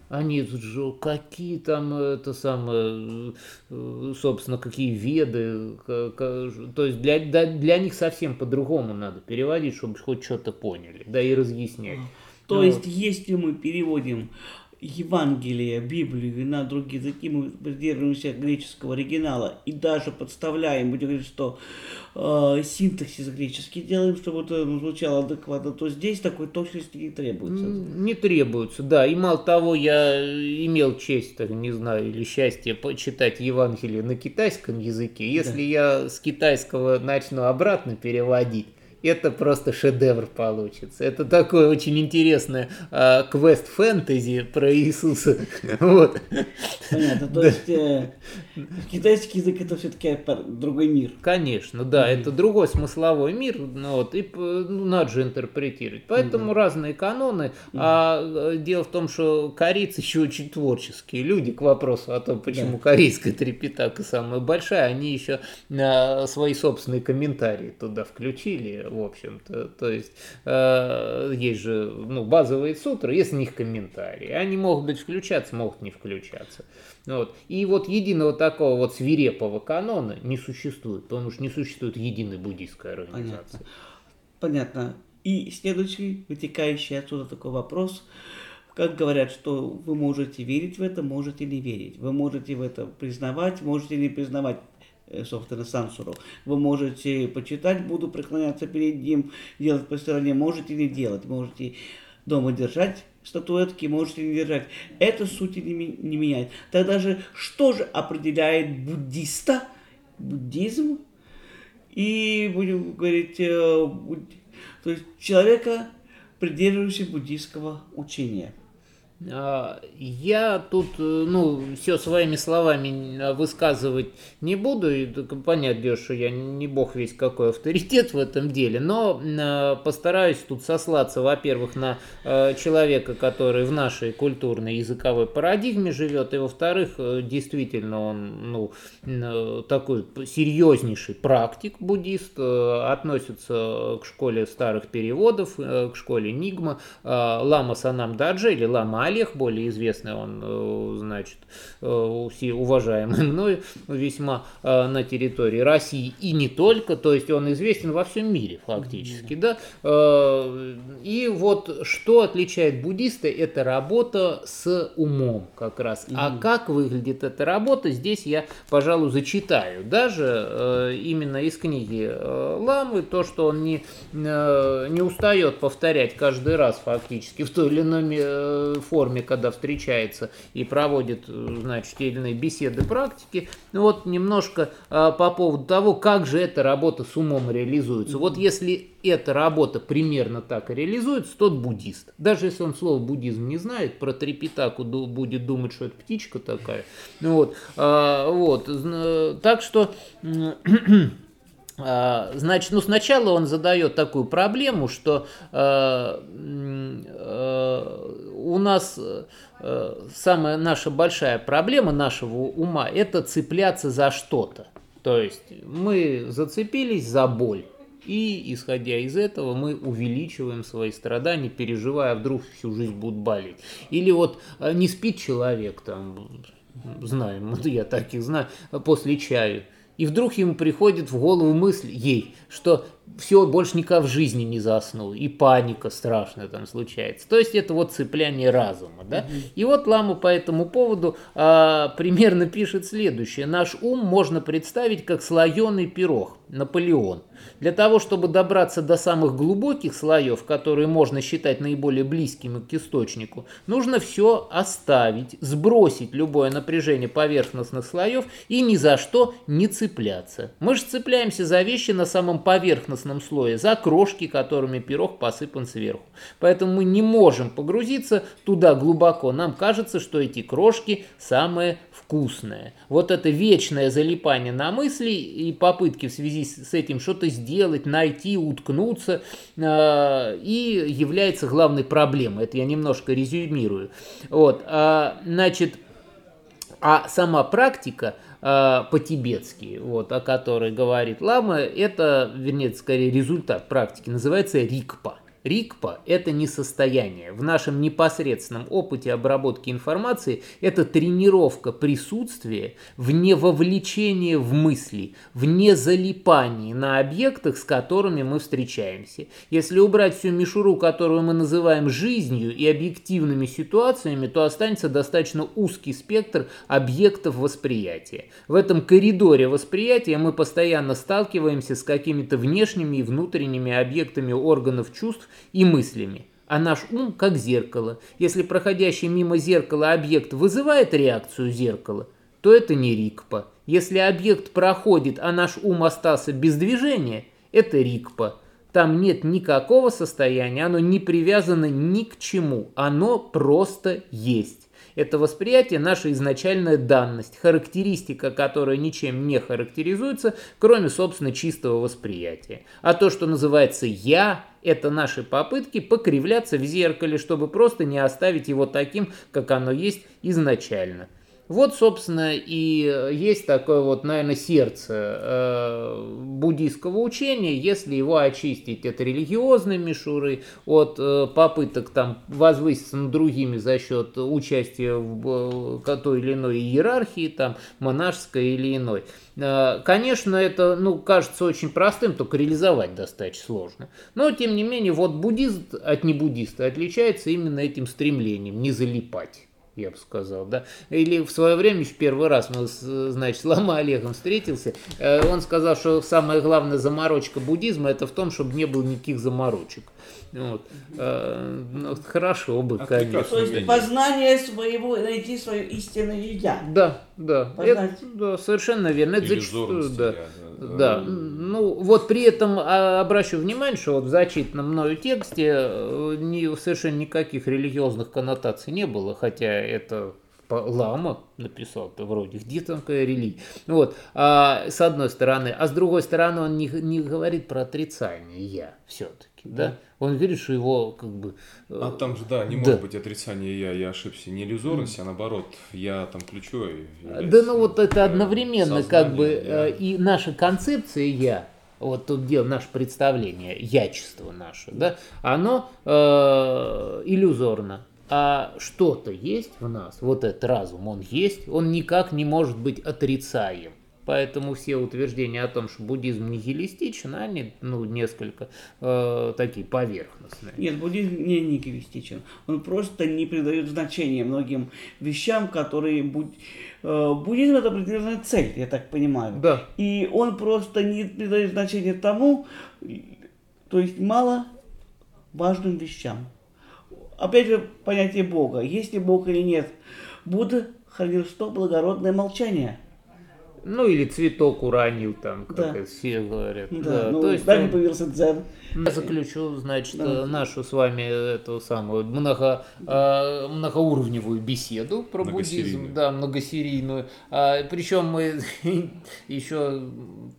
они же какие там это самое, э, собственно, какие веды, то есть для, для, для них совсем по-другому надо переводить, чтобы хоть что-то поняли, да и разъяснять. То Ну есть, вот. если мы переводим Евангелие, Библию на другие языки, мы придерживаемся греческого оригинала и даже подставляем, будем говорить, что э, синтаксис греческий делаем, чтобы это звучало адекватно, то здесь такой точности не требуется. Не требуется, да. И мало того, я имел честь, так, не знаю, или счастье почитать Евангелие на китайском языке. Если я с китайского начну обратно переводить, это просто шедевр получится. Это такое очень интересное а, квест фэнтези про Иисуса. *laughs* Вот. Понятно, то есть э, китайский язык это все-таки другой мир. Конечно, да, это другой смысловой мир, ну, вот, и ну, надо же интерпретировать. Поэтому разные каноны. А э, дело в том, что корейцы еще очень творческие люди к вопросу о том, почему корейская трепетака самая большая, они еще а, свои собственные комментарии туда включили, в общем-то. То есть э, есть же ну, базовые сутры, есть в них комментарии. Они могут быть включаться, могут не включаться. Вот. И вот единого такого вот свирепого канона не существует, потому что не существует единой буддийской организации. Понятно. И следующий, вытекающий отсюда такой вопрос. Как говорят, что вы можете верить в это, можете не верить. Вы можете в это признавать, можете не признавать собственно, сансуру. Вы можете почитать, буду преклоняться перед ним, делать по стороне, можете не делать, можете дома держать статуэтки, можете не держать. Это сути не, не меняет. Тогда же, что же определяет буддиста, буддизм, и будем говорить, э, буд- то есть человека, придерживающегося буддийского учения. А, Я тут, э, ну, все своими словами э, высказывать не буду, и Лёш, что я не бог весь какой авторитет в этом деле, но э, постараюсь тут сослаться, во-первых, на человека, который в нашей культурной языковой парадигме живет, и во-вторых, э, действительно он, ну, такой серьезнейший практик, буддист, э, относится к школе старых переводов, к школе Нигма, Лама Санам Даджи или Лама Олег, более известный он, э, значит, э, все уважаемый *laughs* мной весьма э, на территории России и не только, то есть он известен во всем мире фактически, да. Э, И вот что отличает буддиста, это работа с умом как раз. А как выглядит эта работа, здесь я, пожалуй, зачитаю. Даже э, именно из книги э, Ламы, то, что он не, э, не устает повторять каждый раз фактически в той или иной э, форме, когда встречается и проводит, э, значит, те или иные беседы, практики. Вот немножко э, по поводу того, как же эта работа с умом реализуется. Вот если эта работа примерно так и реализуется, тот буддист. Даже если он слово буддизм не знает, про трепетаку будет думать, что это птичка такая. Вот, а, вот. Так что *clears throat* Значит, ну сначала он задает такую проблему, что э, э, у нас э, самая наша большая проблема нашего ума – это цепляться за что-то. То есть мы зацепились за боль. И, исходя из этого, мы увеличиваем свои страдания, переживая, а вдруг всю жизнь будут болеть. Или вот не спит человек, там, знаем, *laughs* я таких знаю, после чая и вдруг ему приходит в голову мысль ей, что все, больше никогда в жизни не заснул, и паника страшная там случается. То есть это вот цепляние разума, да. Угу. И вот Лама по этому поводу а, примерно пишет следующее. Наш ум можно представить как слоеный пирог, Наполеон. Для того, чтобы добраться до самых глубоких слоев, которые можно считать наиболее близкими к источнику, нужно все оставить, сбросить любое напряжение поверхностных слоев и ни за что не цепляться. Мы же цепляемся за вещи на самом поверхностном слое, за крошки, которыми пирог посыпан сверху. Поэтому мы не можем погрузиться туда глубоко. Нам кажется, что эти крошки самые вкусные. Вот это вечное залипание на мысли и попытки в связи с этим что-то сделать, найти, уткнуться, э, и является главной проблемой. Это я немножко резюмирую. Вот, а, значит, а сама практика э, по-тибетски, вот, о которой говорит Лама, это, вернее, скорее результат практики, называется рикпа. Рикпа – это не состояние. В нашем непосредственном опыте обработки информации это тренировка присутствия вне вовлечения в мысли, вне залипания на объектах, с которыми мы встречаемся. Если убрать всю мишуру, которую мы называем жизнью и объективными ситуациями, то останется достаточно узкий спектр объектов восприятия. В этом коридоре восприятия мы постоянно сталкиваемся с какими-то внешними и внутренними объектами органов чувств и мыслями. А наш ум как зеркало. Если проходящий мимо зеркала объект вызывает реакцию зеркала, то это не рикпа. Если объект проходит, а наш ум остался без движения, это рикпа. Там нет никакого состояния, оно не привязано ни к чему, оно просто есть. Это восприятие наша изначальная данность, характеристика, которая ничем не характеризуется, кроме, собственно, чистого восприятия. А то, что называется «я», это наши попытки покривляться в зеркале, чтобы просто не оставить его таким, как оно есть изначально. Вот, собственно, и э, есть такое вот, наверное, сердце э, буддийского учения, если его очистить от религиозной мишуры, от э, попыток там возвыситься над другими за счет участия в э, той или иной иерархии, там, монашеской или иной. Конечно, это, ну, кажется очень простым, только реализовать достаточно сложно. Но, тем не менее, вот буддист от небуддиста отличается именно этим стремлением не залипать я бы сказал, да. Или в свое время, еще первый раз мы, значит, с Лама Олегом встретился, э, он сказал, что самая главная заморочка буддизма это в том, чтобы не было никаких заморочек. Вот. Э, ну, хорошо бы, конечно. То есть познание своего, найти свое истинное я. Да, да. Это, да, совершенно верно. Это зачастую, да. да. Да. Ну, вот при этом а, обращу внимание, что вот в зачитанном мною тексте э, не, совершенно никаких религиозных коннотаций не было, хотя это Лама написал, это вроде, где там какая религия. Вот, а, с одной стороны. А с другой стороны, он не, не говорит про отрицание «я» все-таки. Да? Он верит, что его как бы... Э, а там же, да, не да. может быть отрицание «я», я ошибся. Не иллюзорность, а наоборот, я там ключевой. Да, ну вот это одновременно как бы я. Э, и наша концепция «я», вот тут дело, наше представление, ячество наше, да, оно э, иллюзорно а что-то есть в нас, вот этот разум, он есть, он никак не может быть отрицаем. Поэтому все утверждения о том, что буддизм нигилистичен, они ну, несколько э, такие поверхностные. Нет, буддизм не нигилистичен. Он просто не придает значения многим вещам, которые... Будь... Э, буддизм это определенная цель, я так понимаю. Да. И он просто не придает значения тому, то есть мало важным вещам опять же, понятие Бога. Есть ли Бог или нет? Будда хранил что? Благородное молчание. Ну или цветок уронил там, как Да. это все говорят. Да, ну, то есть он- появился дзен. Я заключу, значит, Да. нашу с вами эту самую много, э, многоуровневую беседу про Многосерийную. буддизм, да, многосерийную. А, причем мы *laughs* еще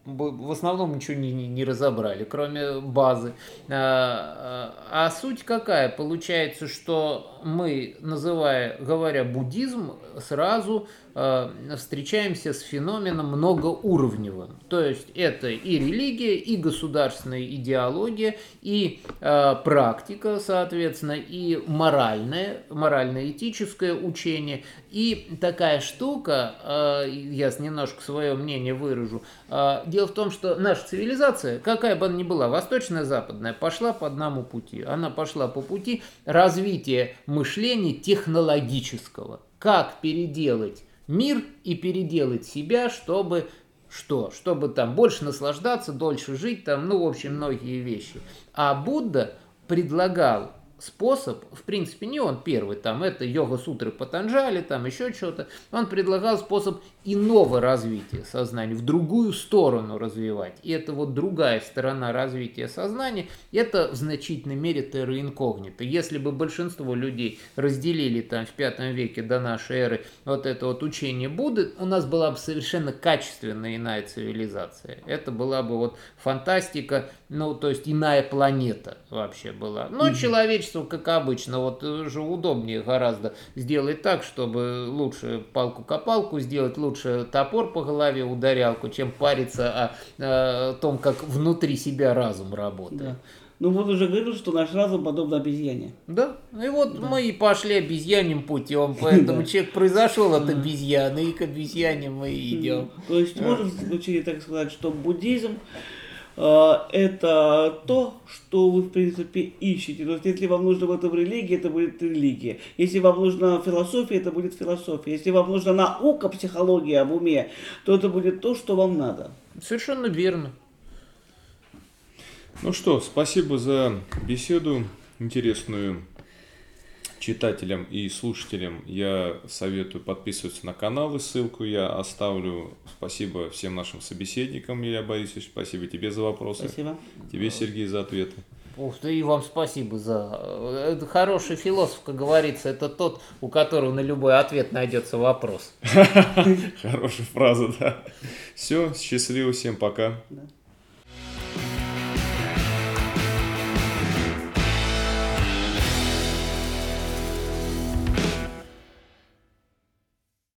в основном ничего не, не- не разобрали, кроме базы. А, а- а суть какая? Получается, что мы, называя, говоря буддизм, сразу встречаемся с феноменом многоуровневым. То есть это и религия, и государственная идеология, и э, практика, соответственно, и моральное, морально-этическое учение, и такая штука, э, я немножко свое мнение выражу, э, дело в том, что наша цивилизация, какая бы она ни была, восточная, западная, пошла по одному пути. Она пошла по пути развития мышления технологического. Как переделать мир и переделать себя, чтобы что? Чтобы там больше наслаждаться, дольше жить, там, ну, в общем, многие вещи. А Будда предлагал способ, в принципе, не он первый, там, это йога-сутры Патанджали, там, еще что-то, он предлагал способ иного развития сознания, в другую сторону развивать. И это вот другая сторона развития сознания, это в значительной мере терра инкогнито. Если бы большинство людей разделили там в пятом веке до нашей эры вот это вот учение Будды, у нас была бы совершенно качественная иная цивилизация. Это была бы вот фантастика, ну, то есть иная планета вообще была. Но человечество, как обычно, вот уже удобнее гораздо сделать так, чтобы лучше палку-копалку сделать, лучше топор по голове ударялку, чем париться о, э, том, как внутри себя разум работает. Да. Ну вот уже говорил, что наш разум подобен обезьяне. Да, и вот мы и пошли обезьяним путем, *laughs* поэтому человек произошел от обезьяны, и к обезьяне мы идем. То есть можно в заключение так сказать, что буддизм это то, что вы в принципе ищете. То есть если вам нужно в этом религия, это будет религия. Если вам нужна философия, это будет философия. Если вам нужна наука, психология об уме, то это будет то, что вам надо. Совершенно верно. Ну что, спасибо за беседу интересную. Читателям и слушателям я советую подписываться на каналы, ссылку я оставлю. Спасибо всем нашим собеседникам, Илья Борисович, спасибо тебе за вопросы, Спасибо. тебе, Сергей, за ответы. Ух ты, и вам спасибо за... э, Это хороший философ, как говорится, это тот, у которого на любой ответ найдется вопрос. *laughs* Хорошая фраза, да. Все, счастливо, всем пока. Да.